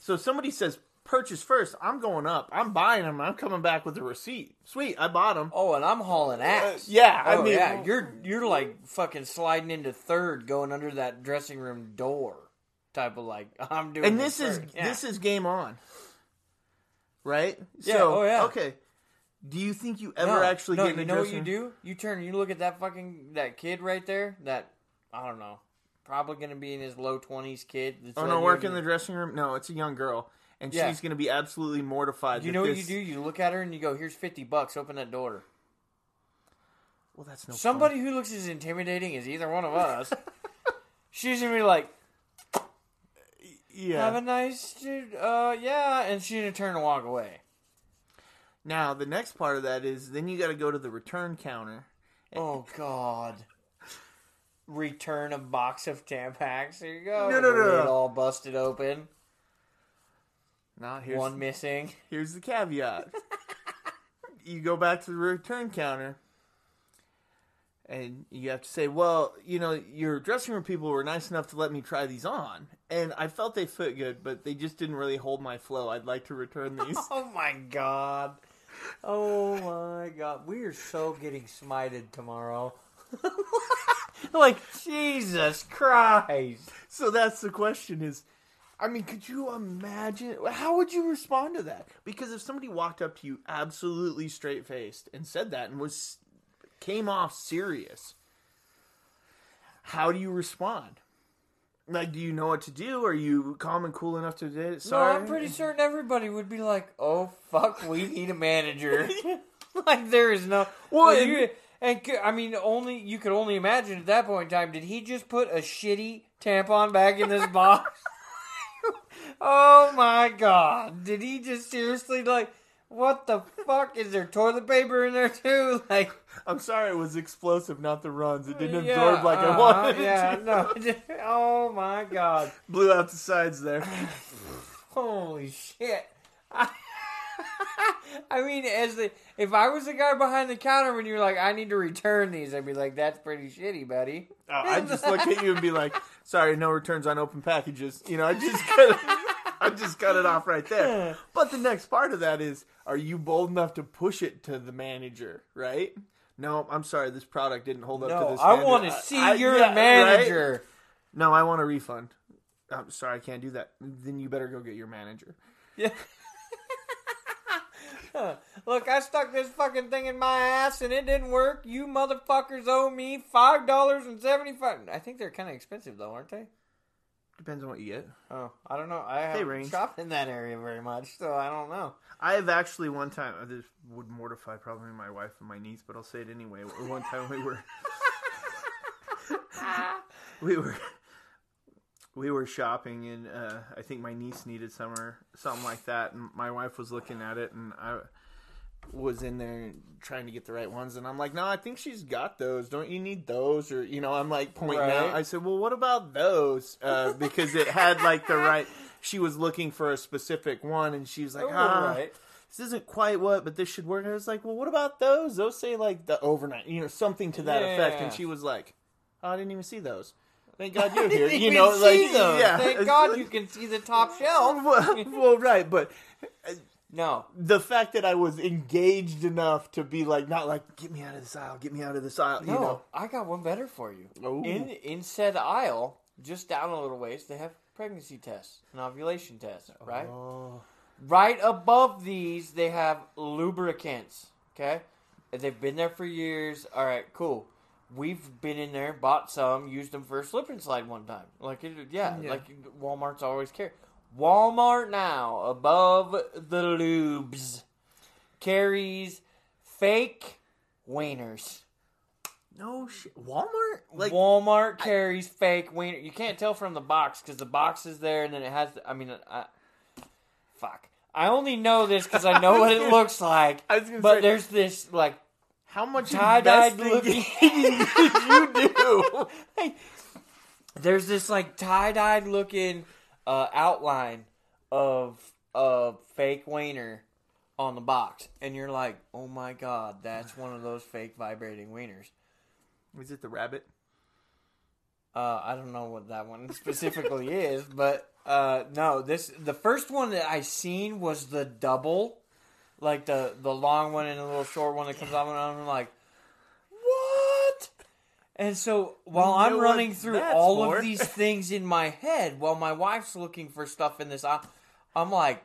So somebody says purchase first, I'm going up. I'm buying them. I'm coming back with a receipt. Sweet, I bought them. Oh, and I'm hauling ass. yeah, I oh, mean- yeah, you're you're like fucking sliding into third, going under that dressing room door, type of like I'm doing. and this is. Yeah. this is game on, right? Yeah, So, oh, yeah. Okay. Do you think you ever no, actually no, get in you a know what you do? You turn, you look at that fucking that kid right there. That I don't know, probably gonna be in his low twenties kid. that's Oh letting no, work in the dressing room. No, it's a young girl, and Yeah. she's going to be absolutely mortified. You know what this- you do? You look at her and you go, "Here's fifty bucks. Open that door." Well, that's no. fun. Somebody who looks as intimidating as either one of us, she's gonna be like, Yeah. "Have a nice, dude. Uh, yeah," and she's gonna turn and walk away. Now the next part of that is then you got to go to the return counter. Oh God. Return a box of Tampax. Here you go. No, no, no, no. all busted open. Now here's One missing. here's the caveat. you go back to the return counter and you have to say, well, you know, your dressing room people were nice enough to let me try these on. And I felt they fit good, but they just didn't really hold my flow. I'd like to return these. Oh my God. Oh my God. We are so getting smited tomorrow. like Jesus Christ. so that's the question is, I mean, could you imagine? How would you respond to that? Because if somebody walked up to you absolutely straight faced and said that and was came off serious, how do you respond? Like, do you know what to do? Are you calm and cool enough to do it? So Sorry, I'm pretty certain everybody would be like, "Oh fuck, we need a manager." like there is no. Well, Well, and- and I mean, only you could only imagine at that point in time. Did he just put a shitty tampon bag in this box? oh my god! Did he just seriously like? What the fuck? Is there toilet paper in there too? Like, I'm sorry, it was explosive, not the runs. It didn't yeah, absorb like I uh-huh, wanted Yeah, to. no. oh my god! Blew out the sides there. Holy shit! I, I mean, as the if I was the guy behind the counter when you're like, I need to return these, I'd be like, that's pretty shitty, buddy. Oh, I just look at you and be like, "Sorry, no returns on open packages." You know, I just cut it, I just cut it off right there. But the next part of that is, are you bold enough to push it to the manager? Right? No, I'm sorry, this product didn't hold up to No, this. I want to see I- your yeah, right? manager. No, I want a refund. I'm sorry, I can't do that. Then you better go get your manager. Yeah. Look, I stuck this fucking thing in my ass and it didn't work. You motherfuckers owe me five dollars and seventy five. I think they're kind of expensive though, aren't they? Depends on what you get. Oh, I don't know. I haven't range. shopped in that area very much, so I don't know. I have actually one time. uh, This would mortify probably my wife and my niece, but I'll say it anyway. One time we were, we were, we were shopping, and uh, I think my niece needed some or something like that, and my wife was looking at it, and I was in there trying to get the right ones, and I'm like, no, I think she's got those. Don't you need those? Or you know, I'm like pointing out. I said, well, what about those? Uh, because it had like the right. She was looking for a specific one, and she was like, Oh, ah, right. this isn't quite what, but this should work. I was like, well, what about those? Those say like the overnight, you know, something to that effect. And she was like, oh, I didn't even see those. Thank God you're here. You know, like those. yeah. Thank God you can see the top shelf. well, well, right, but uh, No, the fact that I was engaged enough to be like, not like, get me out of this aisle, get me out of this aisle. no, You know, I got one better for you. Ooh. In in said aisle, just down a little ways, they have pregnancy tests, and ovulation tests, right? Oh. Right above these, they have lubricants. Okay, they've been there for years. All right, cool. We've been in there, bought some, used them for a slip and slide one time. Like, it, yeah, Yeah. like Walmart's always carry. Walmart now above the lubes carries fake wieners. no shit. Walmart, like, Walmart carries fake wiener. You can't tell from the box because the box is there, and then it has. I mean, I, fuck. I only know this because I know what it looks like. I but say- there's this like how much tie-dyed looking. did you do? there's this like tie-dyed looking uh, outline of a fake wiener on the box, and you're like, oh my god, that's one of those fake vibrating wieners. Was it the rabbit? Uh, I don't know what that one specifically is, but uh, no, this the first one that I seen was the double, like the the long one and the little short one that comes off, and I'm like, what? And so while You I'm running through all for. of these things in my head, while my wife's looking for stuff in this, aisle, I'm like.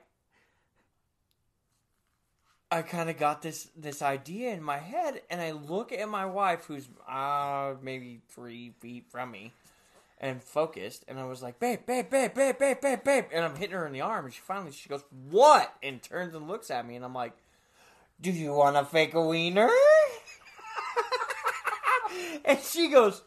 I kind of got this this idea in my head, and I look at my wife, who's uh, maybe three feet from me, and focused, and I was like, "Babe, babe, babe, babe, babe, babe, babe," and I'm hitting her in the arm, and she finally she goes, "What?" and turns and looks at me, and I'm like, "Do you want to fake a wiener?" and she goes,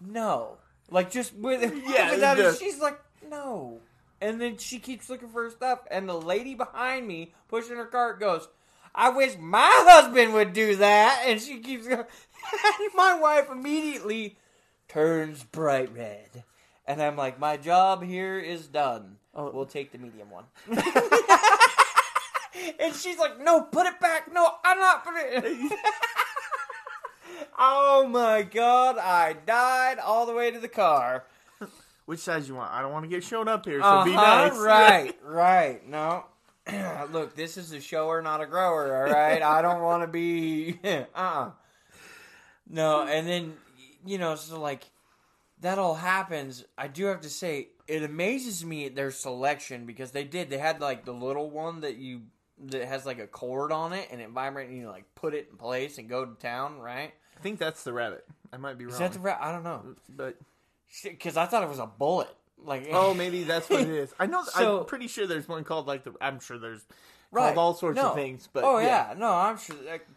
"No," like just with Yeah, without it, she's like, "No." And then she keeps looking for her stuff, and the lady behind me pushing her cart goes, I wish my husband would do that. And she keeps going. my wife immediately turns bright red. And I'm like, my job here is done. Oh. We'll take the medium one. and she's like, no, put it back. No, I'm not putting it. oh my god, I died all the way to the car. Which size you want? I don't want to get shown up here, so be Uh-huh, nice. right, right. No. Look, this is a shower, not a grower, all right? I don't want to be. uh uh No, and then, you know, so like, that all happens. I do have to say, it amazes me their selection because they did. They had like the little one that you. That has like a cord on it and it vibrates and you like put it in place and go to town, right? I think that's the rabbit. I might be wrong. Is that the ra- I don't know, but because I thought it was a bullet. Like oh, maybe that's what it is. I know. So- I'm pretty sure there's one called like the. I'm sure there's right. called all sorts No. of things. But oh yeah, no, I'm sure like,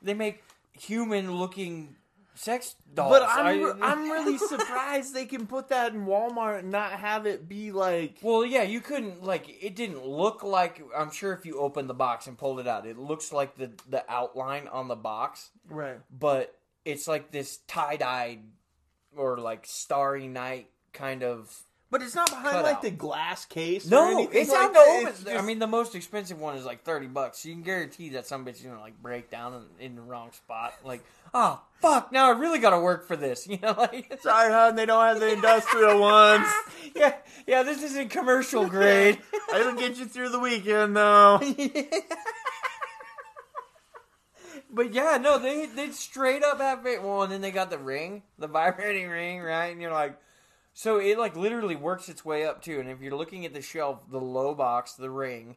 they make human-looking sex dolls. But I'm re- I'm really surprised they can put that in Walmart and not have it be like. well, yeah, you couldn't like it. Didn't look like. I'm sure if you opened the box and pulled it out, it looks like the the outline on the box, Right. but it's like this tie-dyed or like starry night kind of. But it's not behind like out. the glass case. No, it's like out that. to open. It's just- I mean, the most expensive one is like thirty bucks. You can guarantee that some bitch is gonna like break down in, in the wrong spot. Like, oh fuck! Now I really got to work for this. You know, like sorry, hon, they don't have the industrial ones. yeah, yeah. This isn't commercial grade. It'll get you through the weekend though. but yeah, no, they they straight up have it. Well, and then they got the ring, the vibrating ring, right? And you're like, so it like literally works its way up too. And if you're looking at the shelf, the low box, the ring,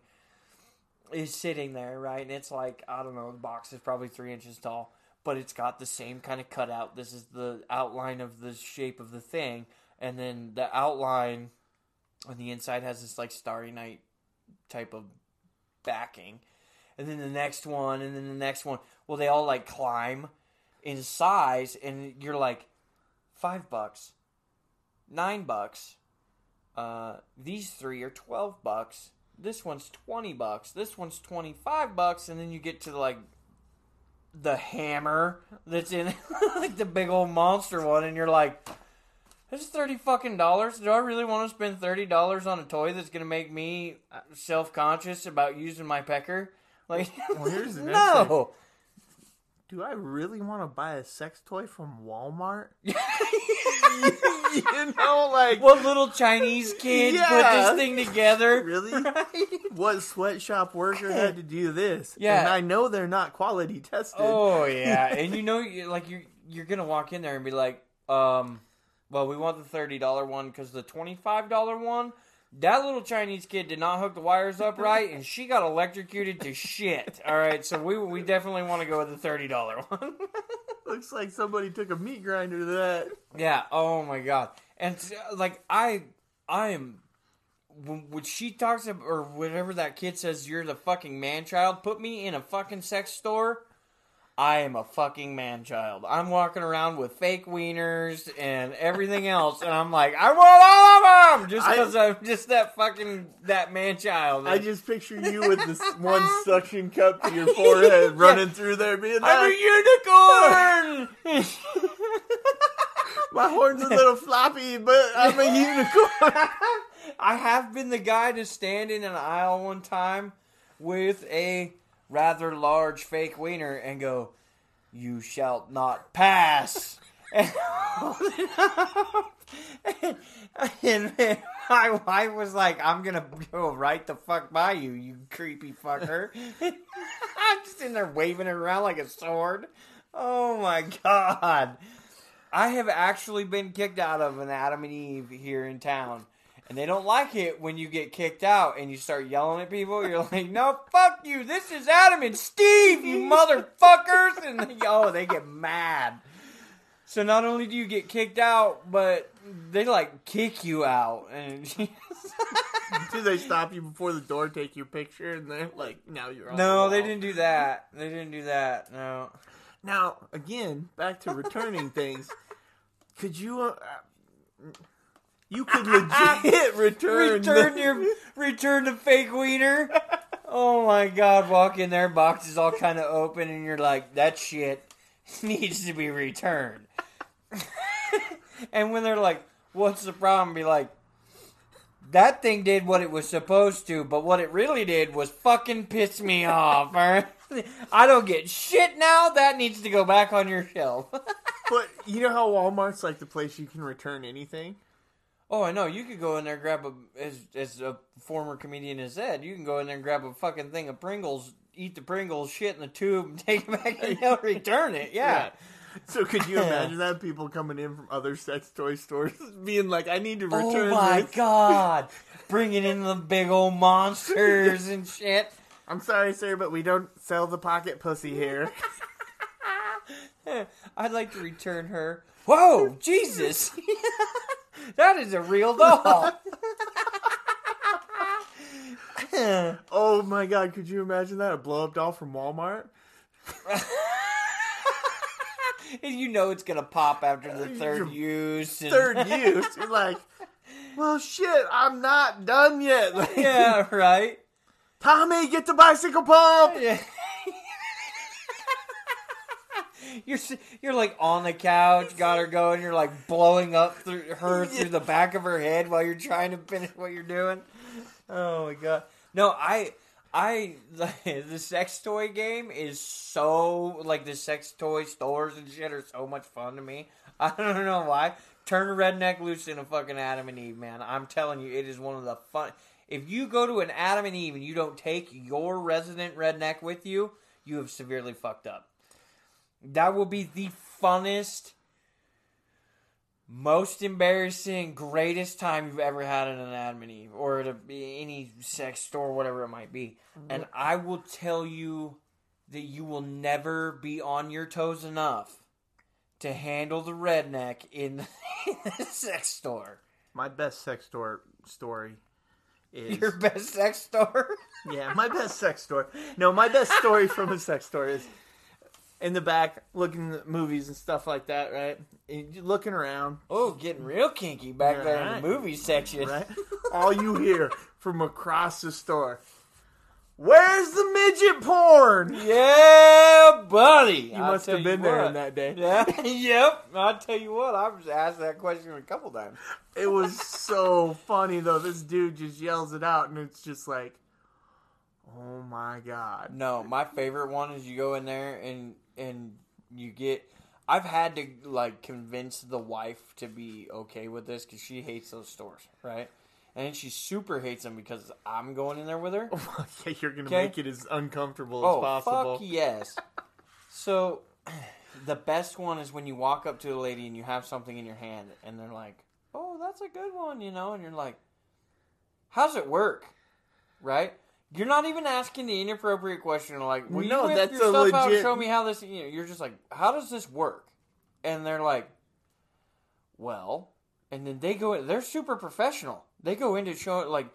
is sitting there, right? And it's like I don't know, the box is probably three inches tall, but it's got the same kind of cutout. This is the outline of the shape of the thing, and then the outline on the inside has this like Starry Night type of backing, and then the next one, and then the next one. Well, they all like climb in size, and you're like five bucks, nine bucks. Uh, these three are twelve bucks. This one's twenty bucks. This one's twenty five bucks, and then you get to like the hammer that's in like the big old monster one, and you're like, "This is thirty fucking dollars. Do I really want to spend thirty dollars on a toy that's gonna make me self conscious about using my pecker?" Like, Well, here's the no. Do I really want to buy a sex toy from Walmart? you know, like What little Chinese kid Yeah. put this thing together? Really? Right? what sweatshop worker had to do this? Yeah. and I know they're not quality tested. Oh yeah, and you know, like you're you're gonna walk in there and be like, um, well, we want the thirty dollar one because the twenty five dollar one, that little Chinese kid did not hook the wires up right, and she got electrocuted to shit. All right, so we we definitely want to go with the thirty dollar one. Looks like somebody took a meat grinder to that. Yeah. Oh my god. And uh, like I, I am. When, when she talks about, or whatever that kid says, you're the fucking man child. Put me in a fucking sex store. I am a fucking man child. I'm walking around with fake wieners and everything else, and I'm like, I want all of them, just because I'm just that fucking that man child. I just picture you with this one suction cup to your forehead, running through there, being like I'm a unicorn. "My horn's a little floppy, but I'm a unicorn." I have been the guy to stand in an aisle one time with a rather large fake wiener and go, "You shall not pass." And, and my wife was like, "I'm gonna go right the fuck by you, you creepy fucker." I'm just in there waving it around like a sword. Oh my god! I have actually been kicked out of an Adam and Eve here in town. And they don't like it when you get kicked out and you start yelling at people. You're like, no, fuck you. This is Adam and Steve, you motherfuckers. And they, oh, they get mad. So not only do you get kicked out, but they like kick you out. And Do they stop you before the door, take your picture, and they're like, "Now you're on." no, the they didn't do that. They didn't do that. No. Now, again, back to returning things. Could you? Uh, you could legit return. Return the- your return the fake wiener. Oh my god, walk in there, box is all kind of open, and you're like, that shit needs to be returned. and when they're like, what's the problem? Be like, that thing did what it was supposed to, but what it really did was fucking piss me off. I don't get shit now. That needs to go back on your shelf. But you know how Walmart's like the place you can return anything? Oh, I know. You could go in there and grab a, as, as a former comedian has said, you can go in there and grab a fucking thing of Pringles, eat the Pringles, shit in the tube, and take it back and they'll return it. Yeah. So could you imagine that people coming in from other sex toy stores being like, "I need to oh return Oh my this." god. Bringing in the big old monsters and shit. I'm sorry, sir, but we don't sell the pocket pussy here. I'd like to return her. Whoa, Jesus! That is a real doll. oh my god, could you imagine that? A blow up doll from Walmart? And you know it's gonna pop after the uh, third use. and- Third use. You're like, well, shit, I'm not done yet. Like, yeah, right. Tommy, get the bicycle pump. Yeah. You're you're like on the couch, got her going. You're like blowing up through her through the back of her head while you're trying to finish what you're doing. Oh my god! No, I I the sex toy game is so like the sex toy stores and shit are so much fun to me. I don't know why. Turn a redneck loose in a fucking Adam and Eve, man. I'm telling you, it is one of the fun. If you go to an Adam and Eve and you don't take your resident redneck with you, you have severely fucked up. That will be the funnest, most embarrassing, greatest time you've ever had at an Adam and Eve or at a, any sex store, whatever it might be. Mm-hmm. And I will tell you that you will never be on your toes enough to handle the redneck in the, in the sex store. My best sex store story is Your best sex store? yeah, my best sex story. No, my best story from a sex store is in the back looking at movies and stuff like that, right? And you're looking around, Oh, getting real kinky back there in the movie section. right? All you hear from across the store. Where's the midget porn? Yeah, buddy. You must have been there on that day. Yeah. yep. I'll tell you what. I was asked that question a couple times. It was so funny though. This dude just yells it out, and it's just like, oh my god. No, my favorite one is you go in there and and you get. I've had to like convince the wife to be okay with this because she hates those stores, right? And she super hates them because I'm going in there with her. Oh, yeah, you're gonna Okay. make it as uncomfortable Oh, as possible. fuck yes. so, the best one is when you walk up to a lady and you have something in your hand, and they're like, "Oh, that's a good one," you know, and you're like, "How's it work?" Right? You're not even asking the inappropriate question like, "Will No, you whip that's your a stuff out and show me how this?" You know, you're just like, "How does this work?" And they're like, "Well," and then they go. They're super professional. They go into show like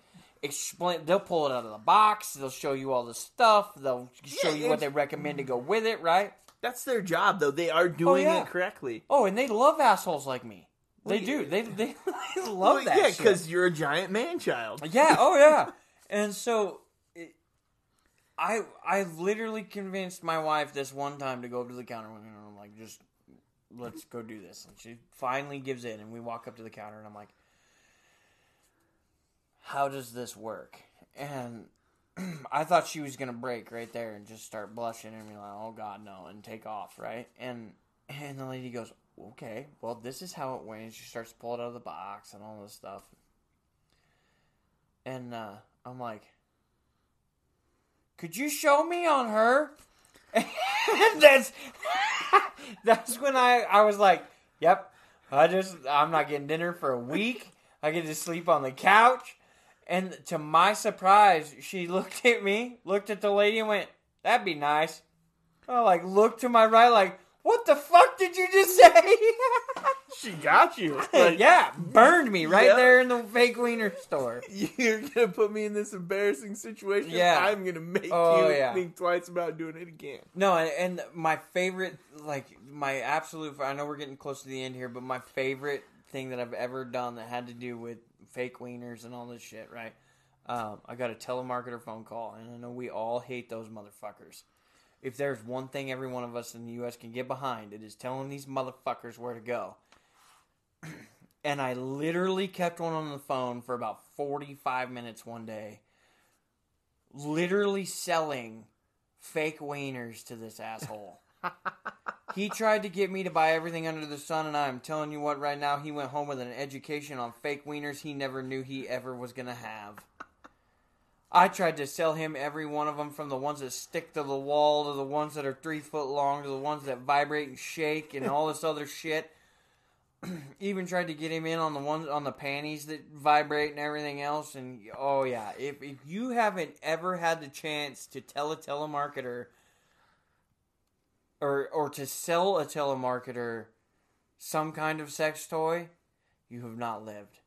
explain. They'll pull it out of the box. They'll show you all the stuff. They'll show Yeah, you what they recommend to go with it. Right? That's their job, though. They are oh, doing yeah. it correctly. Oh, and they love assholes like me. They Well, do. They they, they love Well, that. yeah, because you're a giant man child. Yeah. Oh, yeah. And so, I I literally convinced my wife this one time to go up to the counter and I'm like, just let's go do this. And she finally gives in, and we walk up to the counter, and I'm like, how does this work? And I thought she was gonna break right there and just start blushing and be like, "Oh God, no!" and take off, right? And and the lady goes, "Okay, well, this is how it went." She starts to pull it out of the box and all this stuff. And uh, I'm like, "Could you show me on her?" That's that's when I I was like, "Yep, I just I'm not getting dinner for a week. I get to sleep on the couch." And to my surprise, she looked at me, looked at the lady, and went, "That'd be nice." I like looked to my right, like, "What the fuck did you just say?" She got you. Like, yeah, burned me right Yeah. there in the fake wiener store. You're gonna put me in this embarrassing situation. Yeah. I'm gonna make Oh, you yeah. think twice about doing it again. No, and, and my favorite, like my absolute, I know we're getting close to the end here, but my favorite thing that I've ever done that had to do with fake wieners and all this shit, right? Um, I got a telemarketer phone call, and I know we all hate those motherfuckers. If there's one thing every one of us in the U.S. can get behind, it is telling these motherfuckers where to go. and I literally kept one on the phone for about 45 minutes one day, literally selling fake wieners to this asshole. he tried to get me to buy everything under the sun, and I'm telling you what, right now, he went home with an education on fake wieners he never knew he ever was going to have. I tried to sell him every one of them from the ones that stick to the wall to the ones that are three foot long to the ones that vibrate and shake and all this other shit. Even tried to get him in on the ones on the panties that vibrate and everything else. And oh yeah, if if you haven't ever had the chance to tell a telemarketer or or to sell a telemarketer some kind of sex toy, you have not lived.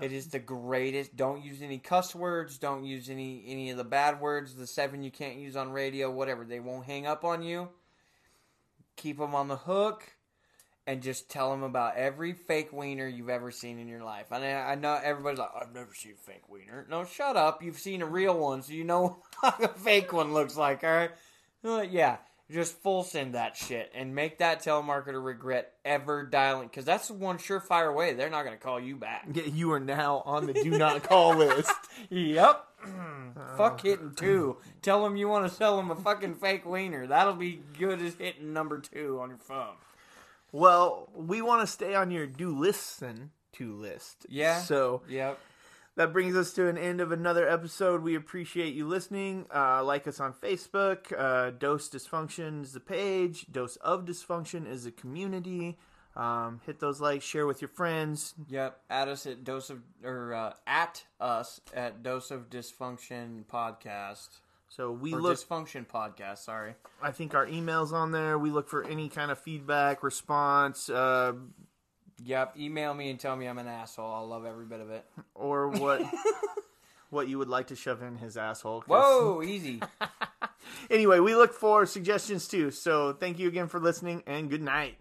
It is the greatest. Don't use any cuss words. Don't use any any of the bad words. The seven you can't use on radio. Whatever. They won't hang up on you. Keep them on the hook, and just tell them about every fake wiener you've ever seen in your life. And I, I know everybody's like, I've never seen a fake wiener. No, shut up. You've seen a real one, so you know what a fake one looks like. All right. Yeah. Just full send that shit and make that telemarketer regret ever dialing because that's the one surefire way they're not going to call you back. Yeah, you are now on the do not call list. Yep. Fuck hitting two. Tell them you want to sell them a fucking fake wiener. That'll be good as hitting number two on your phone. Well, we want to stay on your do listen to list. Yeah. So Yep. That brings us to an end of another episode. We appreciate you listening. Uh, like us on Facebook. Uh, Dose Dysfunction is the page. Dose of Dysfunction is the community. Um, hit those likes. Share with your friends. Yep. Add us at dose of or uh, at us at dose of dysfunction podcast So we or look. dysfunction podcast. Sorry. I think our emails on there. We look for any kind of feedback, response, uh, Yep. Email me and tell me I'm an asshole. I'll love every bit of it. or what what you would like to shove in his asshole. 'cause- Whoa, easy. Anyway, we look for suggestions too. So thank you again for listening and good night.